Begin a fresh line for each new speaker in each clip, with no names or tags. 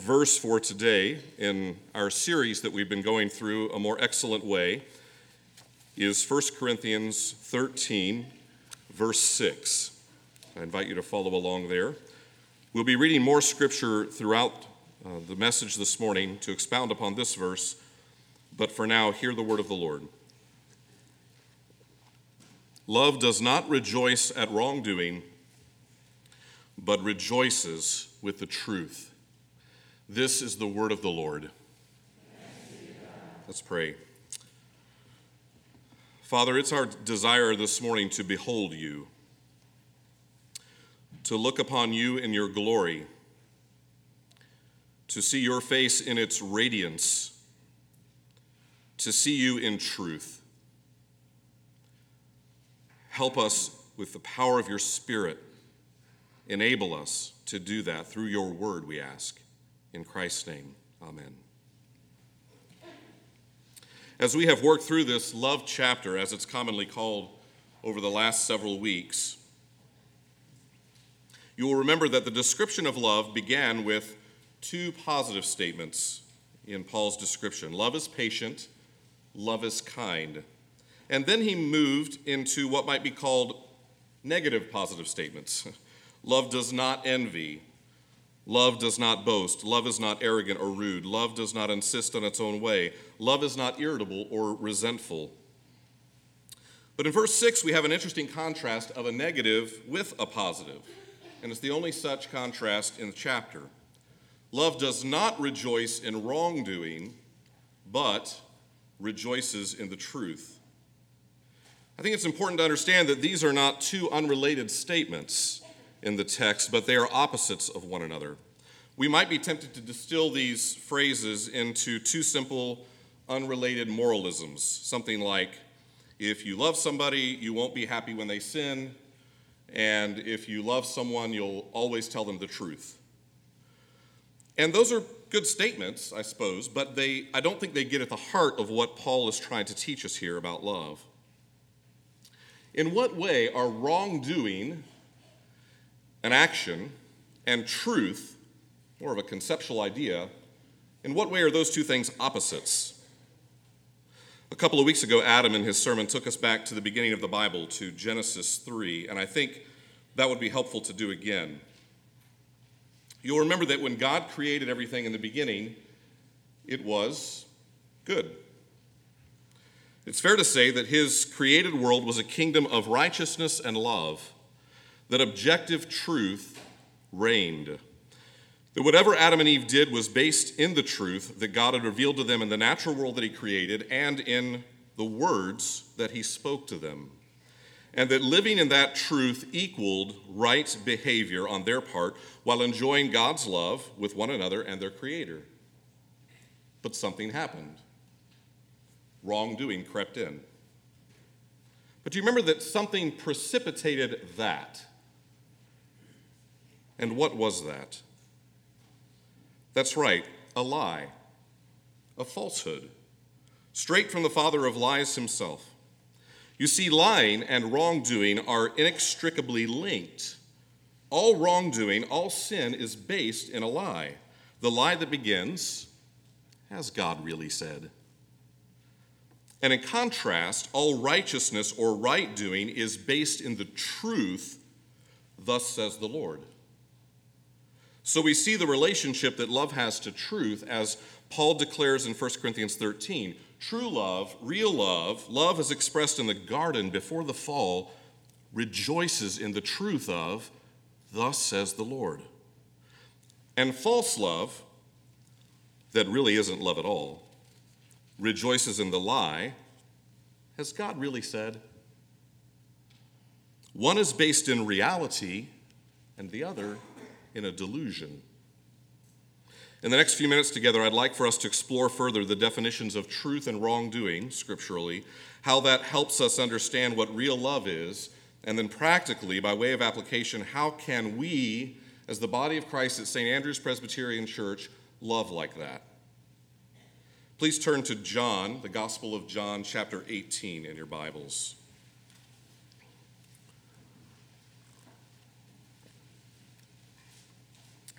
verse for today in our series that we've been going through, A More Excellent Way, is 1 Corinthians 13, verse 6. I invite you to follow along there. We'll be reading more scripture throughout uh, the message this morning to expound upon this verse, but for now, hear the word of the Lord. Love does not rejoice at wrongdoing, but rejoices with the truth. This is the word of the Lord. Let's pray. Father, it's our desire this morning to behold you, to look upon you in your glory, to see your face in its radiance, to see you in truth. Help us with the power of your Spirit. Enable us to do that through your word, we ask. In Christ's name, amen. As we have worked through this love chapter, as it's commonly called over the last several weeks, you will remember that the description of love began with two positive statements in Paul's description love is patient, love is kind. And then he moved into what might be called negative positive statements. Love does not envy. Love does not boast. Love is not arrogant or rude. Love does not insist on its own way. Love is not irritable or resentful. But in verse 6, we have an interesting contrast of a negative with a positive. And it's the only such contrast in the chapter. Love does not rejoice in wrongdoing, but rejoices in the truth. I think it's important to understand that these are not two unrelated statements in the text, but they are opposites of one another. We might be tempted to distill these phrases into two simple, unrelated moralisms. Something like, if you love somebody, you won't be happy when they sin, and if you love someone, you'll always tell them the truth. And those are good statements, I suppose, but they, I don't think they get at the heart of what Paul is trying to teach us here about love. In what way are wrongdoing an action, and truth, more of a conceptual idea, in what way are those two things opposites? A couple of weeks ago, Adam in his sermon took us back to the beginning of the Bible, to Genesis 3, and I think that would be helpful to do again. You'll remember that when God created everything in the beginning, it was good. It's fair to say that his created world was a kingdom of righteousness and love that objective truth reigned. That whatever Adam and Eve did was based in the truth that God had revealed to them in the natural world that He created and in the words that He spoke to them. And that living in that truth equaled right behavior on their part while enjoying God's love with one another and their Creator. But something happened. Wrongdoing crept in. But do you remember that something precipitated that? And what was that? That's right, a lie, a falsehood, straight from the father of lies himself. You see, lying and wrongdoing are inextricably linked. All wrongdoing, all sin is based in a lie. The lie that begins, Has God really said? And in contrast, all righteousness or right doing is based in the truth, Thus says the Lord. So we see the relationship that love has to truth as Paul declares in 1 Corinthians 13. True love, real love, love as expressed in the garden before the fall, rejoices in the truth of, Thus says the Lord. And false love, that really isn't love at all, rejoices in the lie, has God really said? One is based in reality, and the other in a delusion. In the next few minutes together, I'd like for us to explore further the definitions of truth and wrongdoing scripturally, how that helps us understand what real love is, and then practically, by way of application, how can we, as the body of Christ at St. Andrew's Presbyterian Church, love like that? Please turn to John, the Gospel of John, chapter 18 in your Bibles.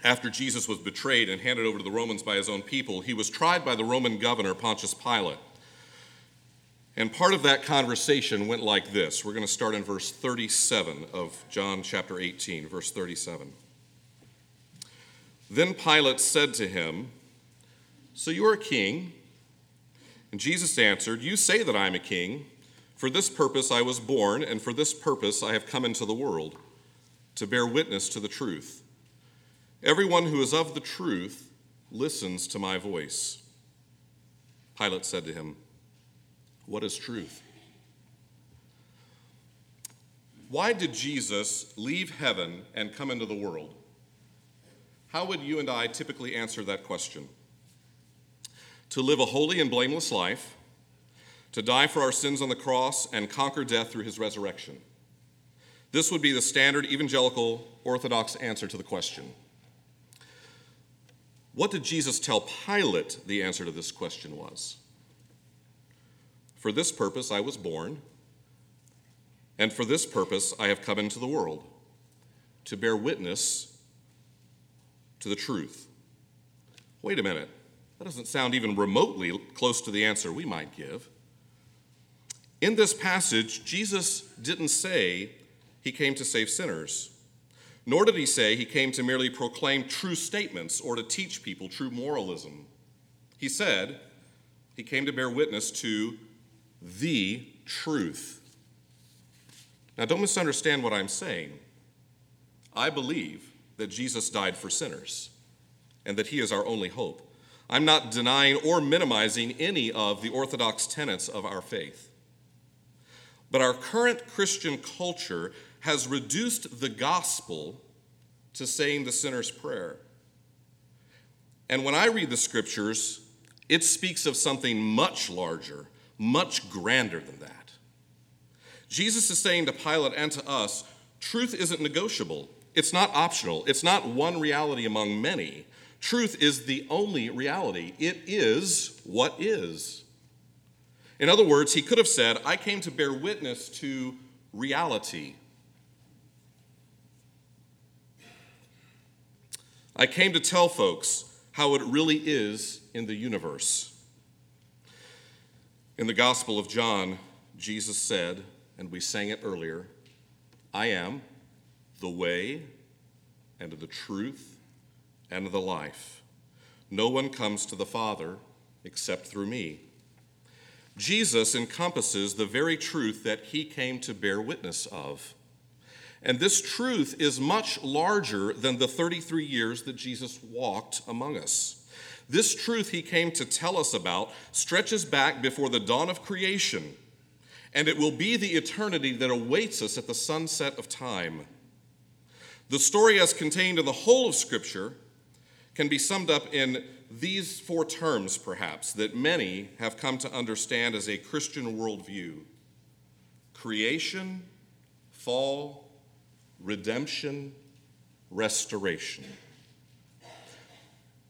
After Jesus was betrayed and handed over to the Romans by his own people, he was tried by the Roman governor Pontius Pilate. And part of that conversation went like this. We're going to start in verse 37 of John chapter 18, verse 37. Then Pilate said to him, So you are a king? And Jesus answered, You say that I am a king. For this purpose I was born, and for this purpose I have come into the world, to bear witness to the truth. Everyone who is of the truth listens to my voice. Pilate said to him, What is truth? Why did Jesus leave heaven and come into the world? How would you and I typically answer that question? To live a holy and blameless life, to die for our sins on the cross, and conquer death through his resurrection. This would be the standard evangelical orthodox answer to the question. What did Jesus tell Pilate the answer to this question was? For this purpose I was born, and for this purpose I have come into the world, to bear witness to the truth. Wait a minute. That doesn't sound even remotely close to the answer we might give. In this passage, Jesus didn't say he came to save sinners. Nor did he say he came to merely proclaim true statements or to teach people true moralism. He said he came to bear witness to the truth. Now, don't misunderstand what I'm saying. I believe that Jesus died for sinners and that he is our only hope. I'm not denying or minimizing any of the orthodox tenets of our faith. But our current Christian culture has reduced the gospel to saying the sinner's prayer. And when I read the scriptures, it speaks of something much larger, much grander than that. Jesus is saying to Pilate and to us truth isn't negotiable, it's not optional, it's not one reality among many. Truth is the only reality, it is what is. In other words, he could have said, I came to bear witness to reality I came to tell folks how it really is in the universe. In the Gospel of John, Jesus said, and we sang it earlier, I am the way and the truth and the life. No one comes to the Father except through me. Jesus encompasses the very truth that he came to bear witness of. And this truth is much larger than the 33 years that Jesus walked among us. This truth he came to tell us about stretches back before the dawn of creation, and it will be the eternity that awaits us at the sunset of time. The story, as contained in the whole of Scripture, can be summed up in these four terms, perhaps, that many have come to understand as a Christian worldview creation, fall, redemption, restoration.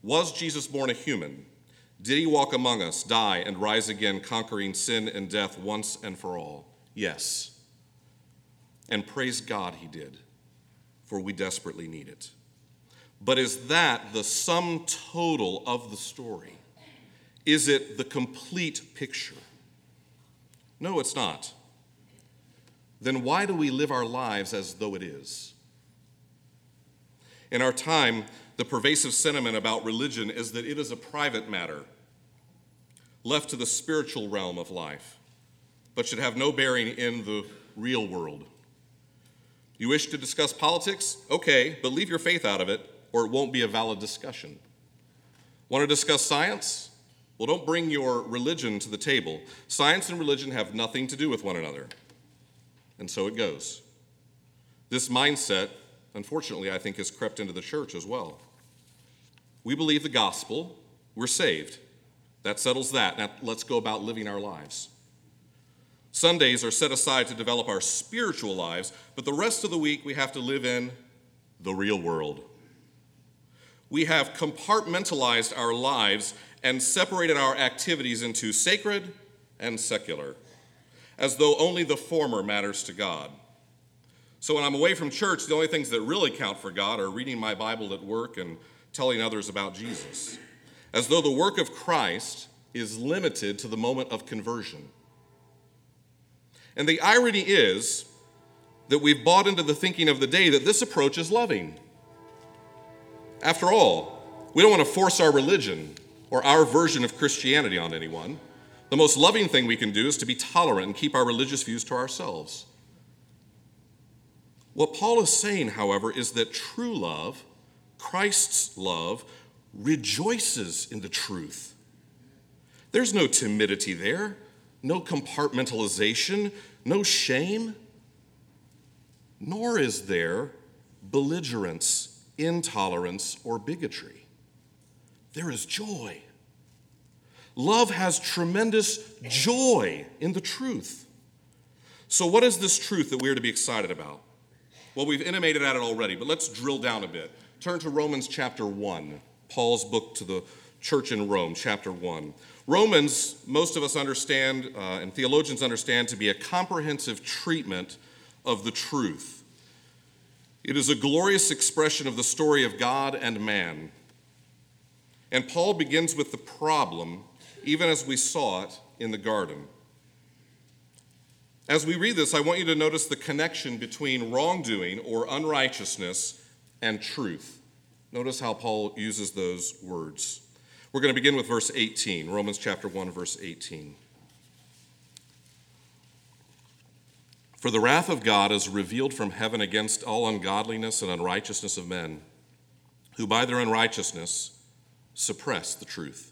Was Jesus born a human? Did he walk among us, die, and rise again, conquering sin and death once and for all? Yes. And praise God he did, for we desperately need it. But is that the sum total of the story? Is it the complete picture? No, it's not then why do we live our lives as though it is? In our time, the pervasive sentiment about religion is that it is a private matter, left to the spiritual realm of life, but should have no bearing in the real world. You wish to discuss politics? Okay, but leave your faith out of it, or it won't be a valid discussion. Want to discuss science? Well, don't bring your religion to the table. Science and religion have nothing to do with one another. And so it goes. This mindset, unfortunately, I think has crept into the church as well. We believe the gospel, we're saved. That settles that. Now let's go about living our lives. Sundays are set aside to develop our spiritual lives, but the rest of the week we have to live in the real world. We have compartmentalized our lives and separated our activities into sacred and secular as though only the former matters to God. So when I'm away from church, the only things that really count for God are reading my Bible at work and telling others about Jesus, as though the work of Christ is limited to the moment of conversion. And the irony is that we've bought into the thinking of the day that this approach is loving. After all, we don't want to force our religion or our version of Christianity on anyone. The most loving thing we can do is to be tolerant and keep our religious views to ourselves. What Paul is saying, however, is that true love, Christ's love, rejoices in the truth. There's no timidity there, no compartmentalization, no shame, nor is there belligerence, intolerance, or bigotry. There is joy. Love has tremendous joy in the truth. So, what is this truth that we are to be excited about? Well, we've intimated at it already, but let's drill down a bit. Turn to Romans chapter 1, Paul's book to the church in Rome, chapter 1. Romans, most of us understand, uh, and theologians understand, to be a comprehensive treatment of the truth. It is a glorious expression of the story of God and man. And Paul begins with the problem, even as we saw it in the garden. As we read this, I want you to notice the connection between wrongdoing or unrighteousness and truth. Notice how Paul uses those words. We're going to begin with verse 18, Romans chapter 1, verse 18. For the wrath of God is revealed from heaven against all ungodliness and unrighteousness of men, who by their unrighteousness suppress the truth.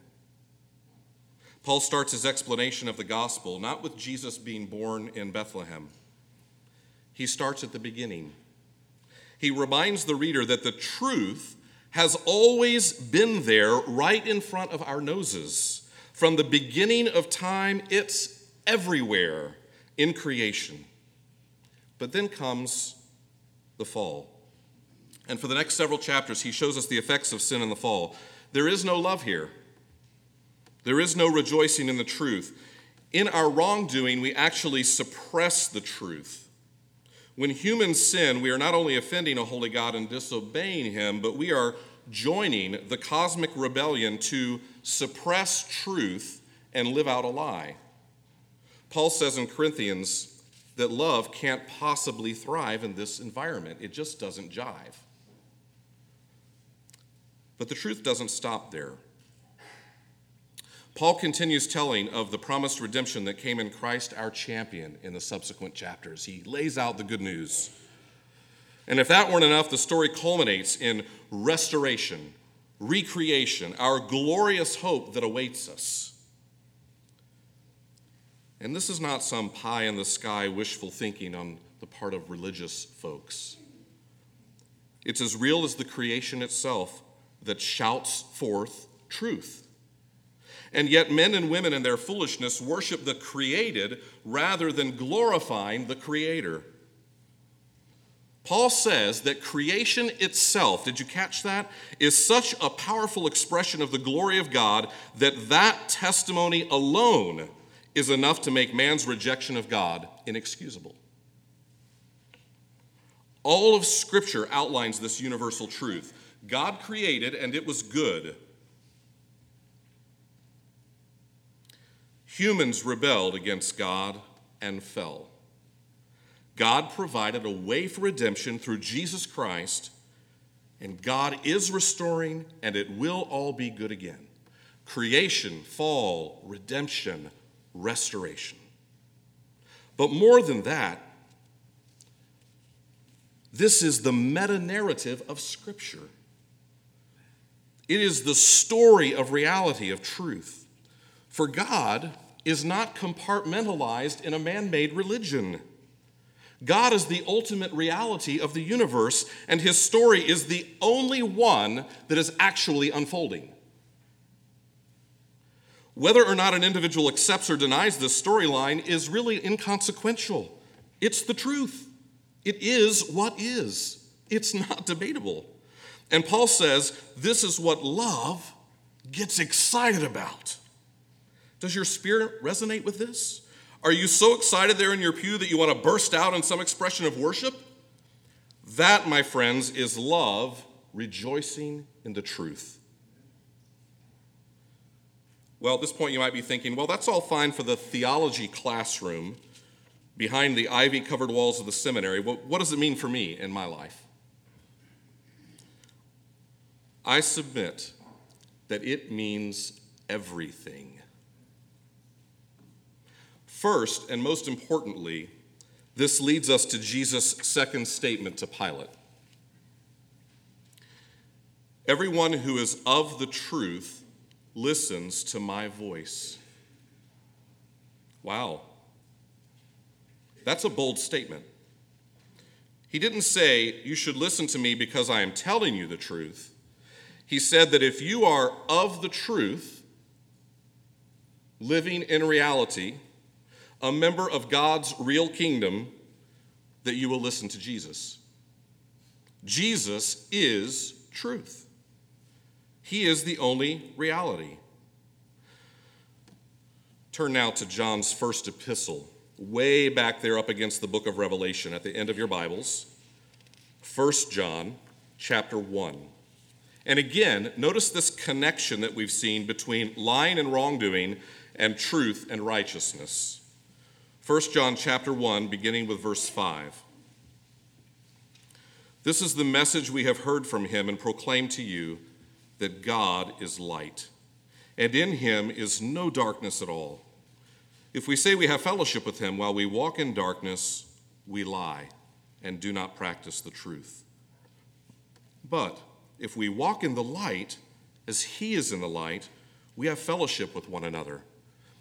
Paul starts his explanation of the gospel not with Jesus being born in Bethlehem. He starts at the beginning. He reminds the reader that the truth has always been there right in front of our noses. From the beginning of time, it's everywhere in creation. But then comes the fall. And for the next several chapters, he shows us the effects of sin and the fall. There is no love here. There is no rejoicing in the truth. In our wrongdoing, we actually suppress the truth. When humans sin, we are not only offending a holy God and disobeying him, but we are joining the cosmic rebellion to suppress truth and live out a lie. Paul says in Corinthians that love can't possibly thrive in this environment, it just doesn't jive. But the truth doesn't stop there. Paul continues telling of the promised redemption that came in Christ, our champion, in the subsequent chapters. He lays out the good news. And if that weren't enough, the story culminates in restoration, recreation, our glorious hope that awaits us. And this is not some pie in the sky wishful thinking on the part of religious folks. It's as real as the creation itself that shouts forth truth. And yet, men and women in their foolishness worship the created rather than glorifying the Creator. Paul says that creation itself, did you catch that? Is such a powerful expression of the glory of God that that testimony alone is enough to make man's rejection of God inexcusable. All of Scripture outlines this universal truth God created, and it was good. Humans rebelled against God and fell. God provided a way for redemption through Jesus Christ, and God is restoring, and it will all be good again. Creation, fall, redemption, restoration. But more than that, this is the meta narrative of Scripture. It is the story of reality, of truth. For God is not compartmentalized in a man made religion. God is the ultimate reality of the universe, and his story is the only one that is actually unfolding. Whether or not an individual accepts or denies this storyline is really inconsequential. It's the truth. It is what is. It's not debatable. And Paul says this is what love gets excited about. Does your spirit resonate with this? Are you so excited there in your pew that you want to burst out in some expression of worship? That, my friends, is love rejoicing in the truth. Well, at this point, you might be thinking, well, that's all fine for the theology classroom behind the ivy covered walls of the seminary. What, what does it mean for me in my life? I submit that it means everything. First, and most importantly, this leads us to Jesus' second statement to Pilate. Everyone who is of the truth listens to my voice. Wow. That's a bold statement. He didn't say, You should listen to me because I am telling you the truth. He said that if you are of the truth, living in reality, a member of God's real kingdom, that you will listen to Jesus. Jesus is truth, He is the only reality. Turn now to John's first epistle, way back there up against the book of Revelation at the end of your Bibles. 1 John chapter 1. And again, notice this connection that we've seen between lying and wrongdoing and truth and righteousness. 1 John chapter 1 beginning with verse 5. This is the message we have heard from him and proclaim to you that God is light, and in him is no darkness at all. If we say we have fellowship with him while we walk in darkness, we lie and do not practice the truth. But if we walk in the light, as he is in the light, we have fellowship with one another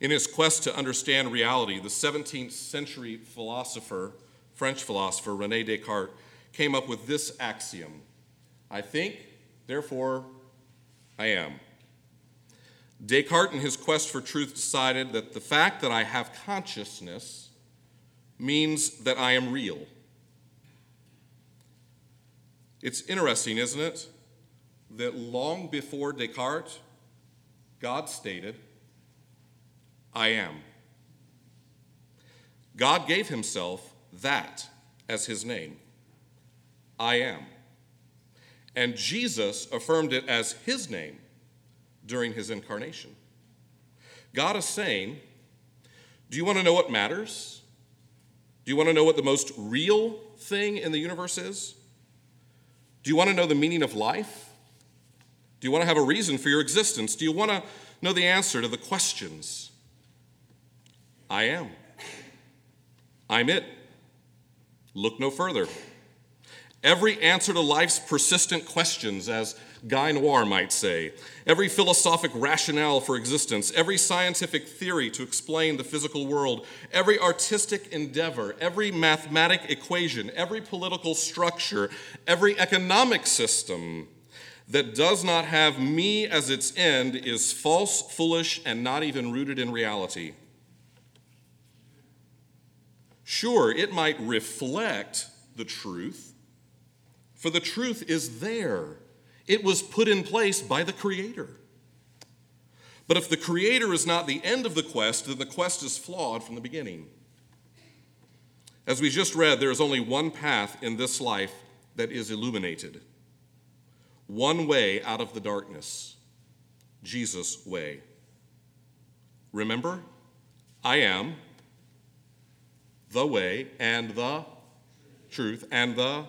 In his quest to understand reality, the 17th century philosopher, French philosopher Rene Descartes, came up with this axiom I think, therefore I am. Descartes, in his quest for truth, decided that the fact that I have consciousness means that I am real. It's interesting, isn't it, that long before Descartes, God stated, I am. God gave himself that as his name I am. And Jesus affirmed it as his name during his incarnation. God is saying, Do you want to know what matters? Do you want to know what the most real thing in the universe is? Do you want to know the meaning of life? Do you want to have a reason for your existence? Do you want to know the answer to the questions I am. I'm it. Look no further. Every answer to life's persistent questions, as Guy Noir might say, every philosophic rationale for existence, every scientific theory to explain the physical world, every artistic endeavor, every mathematic equation, every political structure, every economic system that does not have me as its end is false, foolish, and not even rooted in reality. Sure, it might reflect the truth, for the truth is there. It was put in place by the Creator. But if the Creator is not the end of the quest, then the quest is flawed from the beginning. As we just read, there is only one path in this life that is illuminated, one way out of the darkness Jesus' way. Remember, I am the way and the truth and the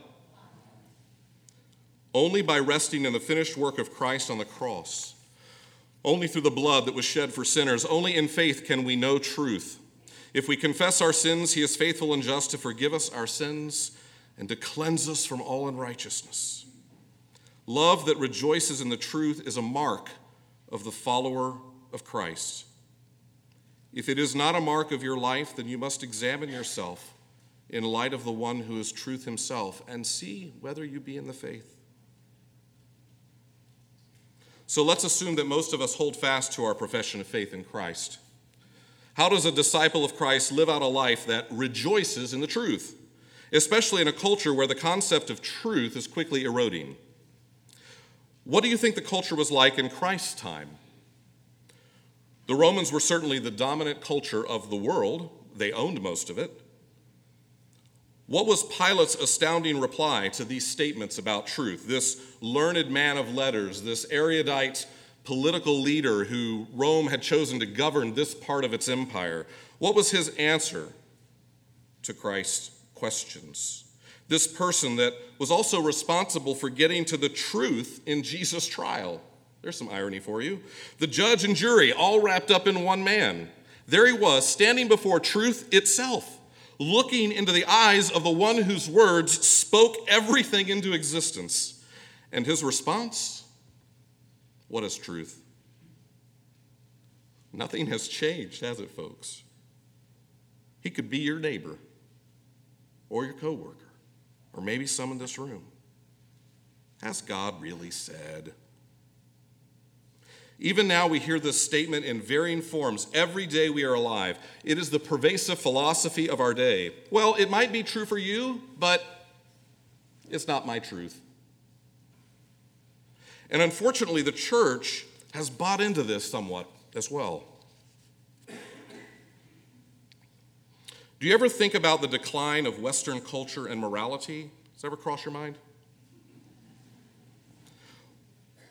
only by resting in the finished work of Christ on the cross. Only through the blood that was shed for sinners. Only in faith can we know truth. If we confess our sins, he is faithful and just to forgive us our sins and to cleanse us from all unrighteousness. Love that rejoices in the truth is a mark of the follower of Christ. If it is not a mark of your life, then you must examine yourself in light of the one who is truth himself and see whether you be in the faith. So let's assume that most of us hold fast to our profession of faith in Christ. How does a disciple of Christ live out a life that rejoices in the truth, especially in a culture where the concept of truth is quickly eroding? What do you think the culture was like in Christ's time? The Romans were certainly the dominant culture of the world, they owned most of it. What was Pilate's astounding reply to these statements about truth? This learned man of letters, this erudite political leader who Rome had chosen to govern this part of its empire, what was his answer to Christ's questions? This person that was also responsible for getting to the truth in Jesus' trial. There's some irony for you. The judge and jury all wrapped up in one man. There he was, standing before truth itself, looking into the eyes of the one whose words spoke everything into existence. And his response? What is truth? Nothing has changed, has it, folks? He could be your neighbor or your coworker or maybe some in this room. Has God really said? Even now, we hear this statement in varying forms every day we are alive. It is the pervasive philosophy of our day. Well, it might be true for you, but it's not my truth. And unfortunately, the church has bought into this somewhat as well. Do you ever think about the decline of Western culture and morality? Does that ever cross your mind?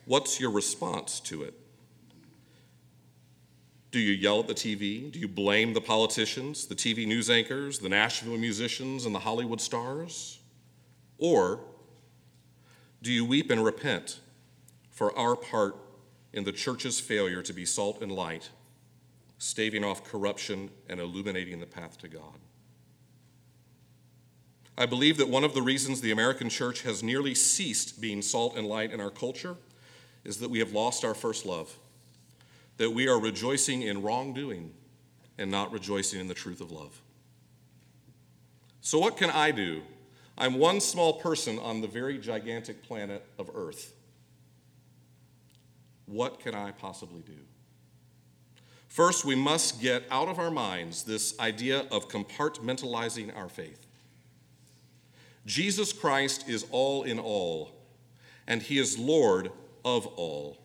What's your response to it? Do you yell at the TV? Do you blame the politicians, the TV news anchors, the Nashville musicians, and the Hollywood stars? Or do you weep and repent for our part in the church's failure to be salt and light, staving off corruption and illuminating the path to God? I believe that one of the reasons the American church has nearly ceased being salt and light in our culture is that we have lost our first love that we are rejoicing in wrongdoing and not rejoicing in the truth of love. So, what can I do? I'm one small person on the very gigantic planet of Earth. What can I possibly do? First, we must get out of our minds this idea of compartmentalizing our faith. Jesus Christ is all in all, and he is Lord of all.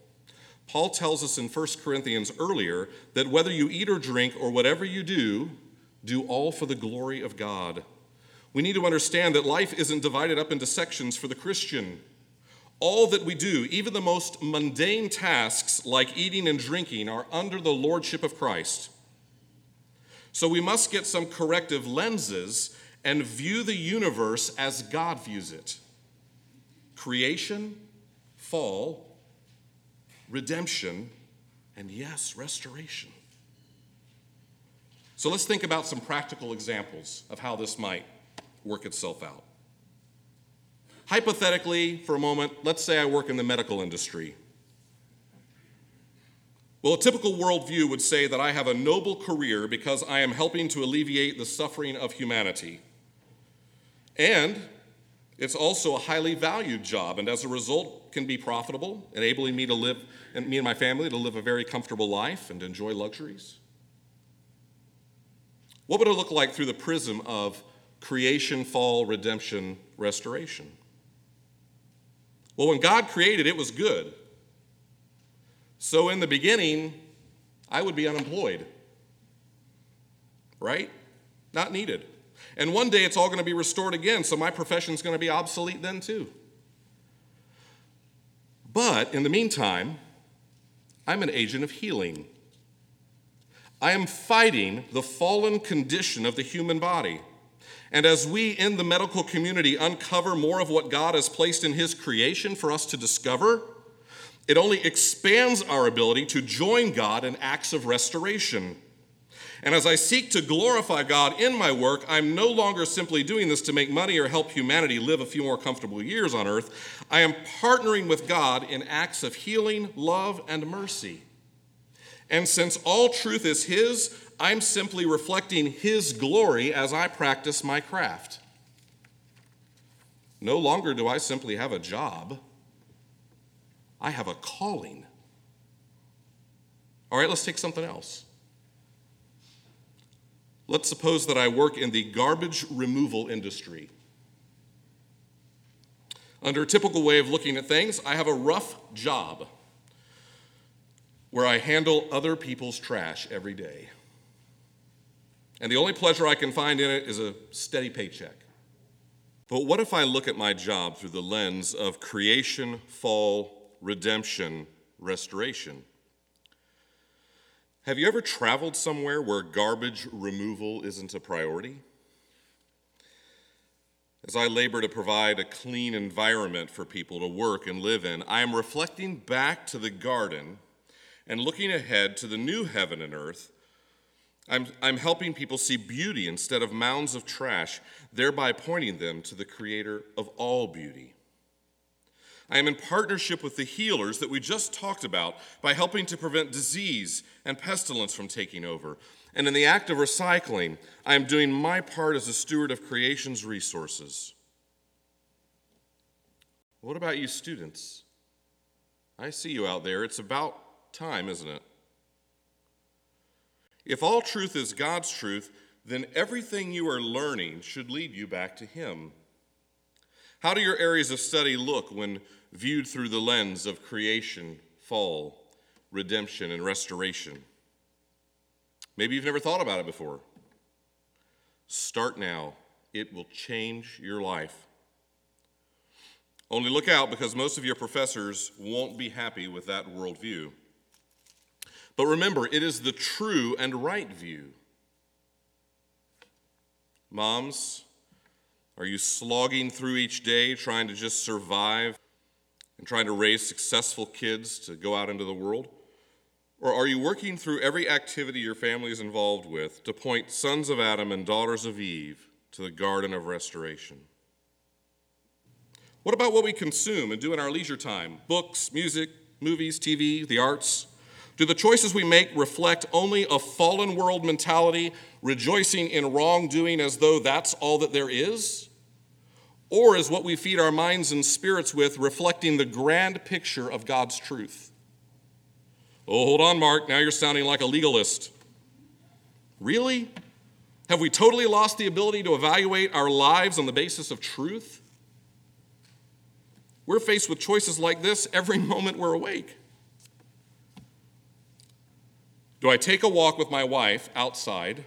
Paul tells us in 1 Corinthians earlier that whether you eat or drink or whatever you do, do all for the glory of God. We need to understand that life isn't divided up into sections for the Christian. All that we do, even the most mundane tasks like eating and drinking, are under the lordship of Christ. So we must get some corrective lenses and view the universe as God views it creation, fall, redemption, and yes, restoration. So let's think about some practical examples of how this might work itself out. Hypothetically, for a moment, let's say I work in the medical industry. Well, a typical worldview would say that I have a noble career because I am helping to alleviate the suffering of humanity. And it's also a highly valued job, and as a result, can be profitable, enabling me to live, and me and my family to live a very comfortable life and enjoy luxuries. What would it look like through the prism of creation, fall, redemption, restoration? Well, when God created, it was good. So in the beginning, I would be unemployed. Right? Not needed. And one day it's all going to be restored again, so my profession is going to be obsolete then too. But in the meantime, I'm an agent of healing. I am fighting the fallen condition of the human body. And as we in the medical community uncover more of what God has placed in His creation for us to discover, it only expands our ability to join God in acts of restoration. And as I seek to glorify God in my work, I'm no longer simply doing this to make money or help humanity live a few more comfortable years on earth. I am partnering with God in acts of healing, love, and mercy. And since all truth is His, I'm simply reflecting His glory as I practice my craft. No longer do I simply have a job, I have a calling. All right, let's take something else. Let's suppose that I work in the garbage removal industry. Under a typical way of looking at things, I have a rough job where I handle other people's trash every day. And the only pleasure I can find in it is a steady paycheck. But what if I look at my job through the lens of creation, fall, redemption, restoration? Have you ever traveled somewhere where garbage removal isn't a priority? As I labor to provide a clean environment for people to work and live in, I am reflecting back to the garden and looking ahead to the new heaven and earth. I'm, I'm helping people see beauty instead of mounds of trash, thereby pointing them to the creator of all beauty. I am in partnership with the healers that we just talked about by helping to prevent disease and pestilence from taking over. And in the act of recycling, I am doing my part as a steward of creation's resources. What about you, students? I see you out there. It's about time, isn't it? If all truth is God's truth, then everything you are learning should lead you back to Him. How do your areas of study look when viewed through the lens of creation, fall, redemption, and restoration? Maybe you've never thought about it before. Start now, it will change your life. Only look out because most of your professors won't be happy with that worldview. But remember, it is the true and right view. Moms, are you slogging through each day trying to just survive and trying to raise successful kids to go out into the world? Or are you working through every activity your family is involved with to point sons of Adam and daughters of Eve to the garden of restoration? What about what we consume and do in our leisure time? Books, music, movies, TV, the arts? Do the choices we make reflect only a fallen world mentality, rejoicing in wrongdoing as though that's all that there is? Or is what we feed our minds and spirits with reflecting the grand picture of God's truth? Oh, hold on, Mark, now you're sounding like a legalist. Really? Have we totally lost the ability to evaluate our lives on the basis of truth? We're faced with choices like this every moment we're awake. Do I take a walk with my wife outside,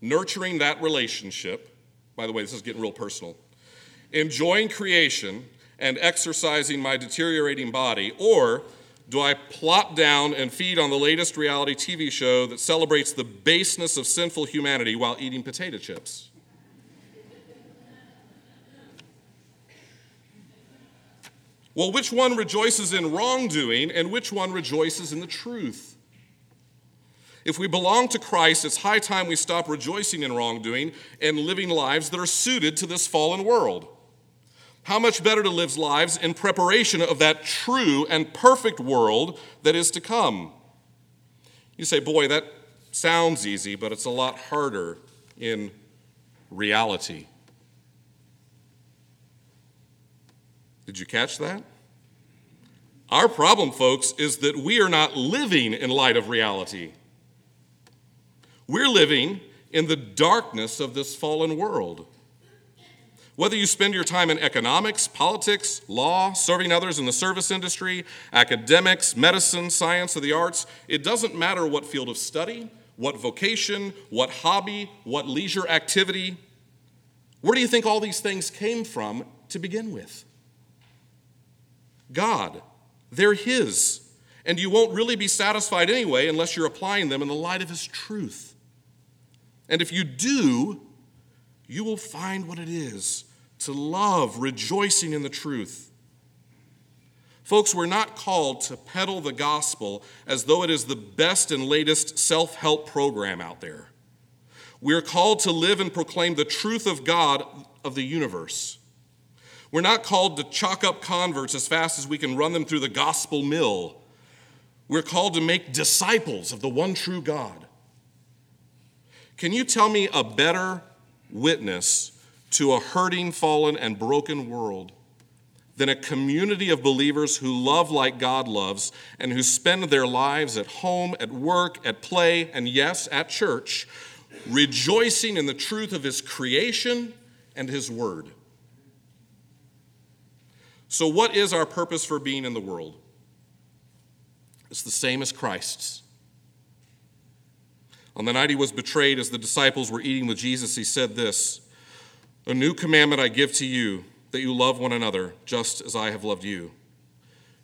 nurturing that relationship? By the way, this is getting real personal. Enjoying creation and exercising my deteriorating body, or do I plop down and feed on the latest reality TV show that celebrates the baseness of sinful humanity while eating potato chips? Well, which one rejoices in wrongdoing and which one rejoices in the truth? If we belong to Christ, it's high time we stop rejoicing in wrongdoing and living lives that are suited to this fallen world. How much better to live lives in preparation of that true and perfect world that is to come? You say, boy, that sounds easy, but it's a lot harder in reality. Did you catch that? Our problem, folks, is that we are not living in light of reality. We're living in the darkness of this fallen world. Whether you spend your time in economics, politics, law, serving others in the service industry, academics, medicine, science, or the arts, it doesn't matter what field of study, what vocation, what hobby, what leisure activity. Where do you think all these things came from to begin with? God. They're His. And you won't really be satisfied anyway unless you're applying them in the light of His truth. And if you do, you will find what it is to love, rejoicing in the truth. Folks, we're not called to peddle the gospel as though it is the best and latest self help program out there. We are called to live and proclaim the truth of God of the universe. We're not called to chalk up converts as fast as we can run them through the gospel mill. We're called to make disciples of the one true God. Can you tell me a better witness to a hurting, fallen, and broken world than a community of believers who love like God loves and who spend their lives at home, at work, at play, and yes, at church, rejoicing in the truth of His creation and His Word. So, what is our purpose for being in the world? It's the same as Christ's. On the night he was betrayed, as the disciples were eating with Jesus, he said this A new commandment I give to you, that you love one another, just as I have loved you.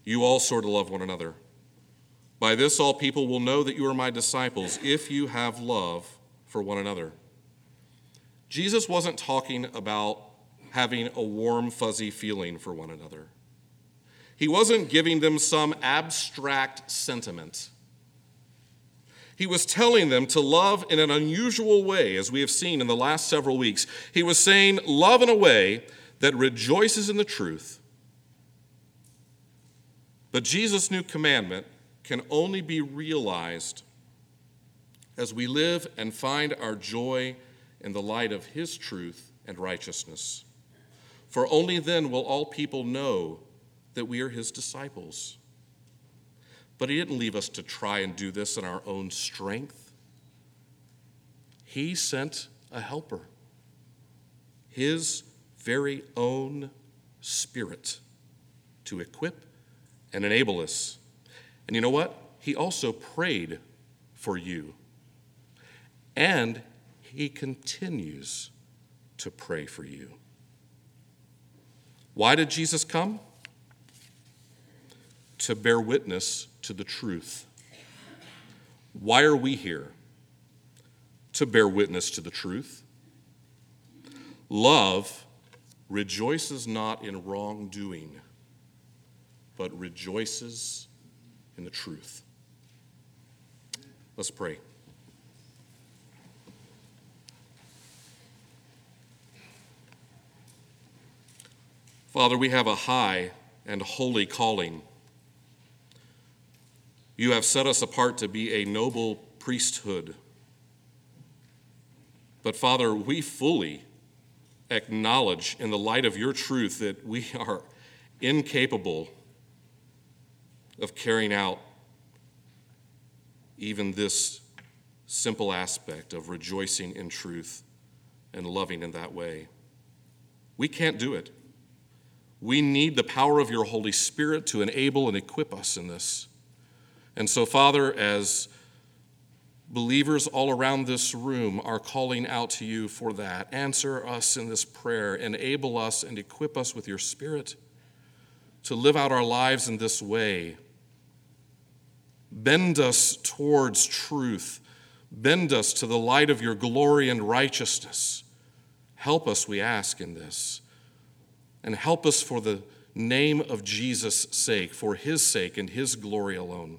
You also to love one another. By this, all people will know that you are my disciples, if you have love for one another. Jesus wasn't talking about having a warm, fuzzy feeling for one another. He wasn't giving them some abstract sentiment. He was telling them to love in an unusual way, as we have seen in the last several weeks. He was saying, Love in a way that rejoices in the truth. But Jesus' new commandment can only be realized as we live and find our joy in the light of His truth and righteousness. For only then will all people know that we are His disciples. But He didn't leave us to try and do this in our own strength. He sent a helper, His very own Spirit, to equip and enable us. And you know what? He also prayed for you. And He continues to pray for you. Why did Jesus come? To bear witness to the truth. Why are we here? To bear witness to the truth. Love rejoices not in wrongdoing, but rejoices in the truth. Let's pray. Father, we have a high and holy calling. You have set us apart to be a noble priesthood. But Father, we fully acknowledge in the light of your truth that we are incapable of carrying out even this simple aspect of rejoicing in truth and loving in that way. We can't do it. We need the power of your Holy Spirit to enable and equip us in this. And so, Father, as believers all around this room are calling out to you for that, answer us in this prayer, enable us and equip us with your Spirit to live out our lives in this way. Bend us towards truth. Bend us to the light of your glory and righteousness. Help us, we ask, in this. And help us for the name of Jesus' sake, for his sake and his glory alone.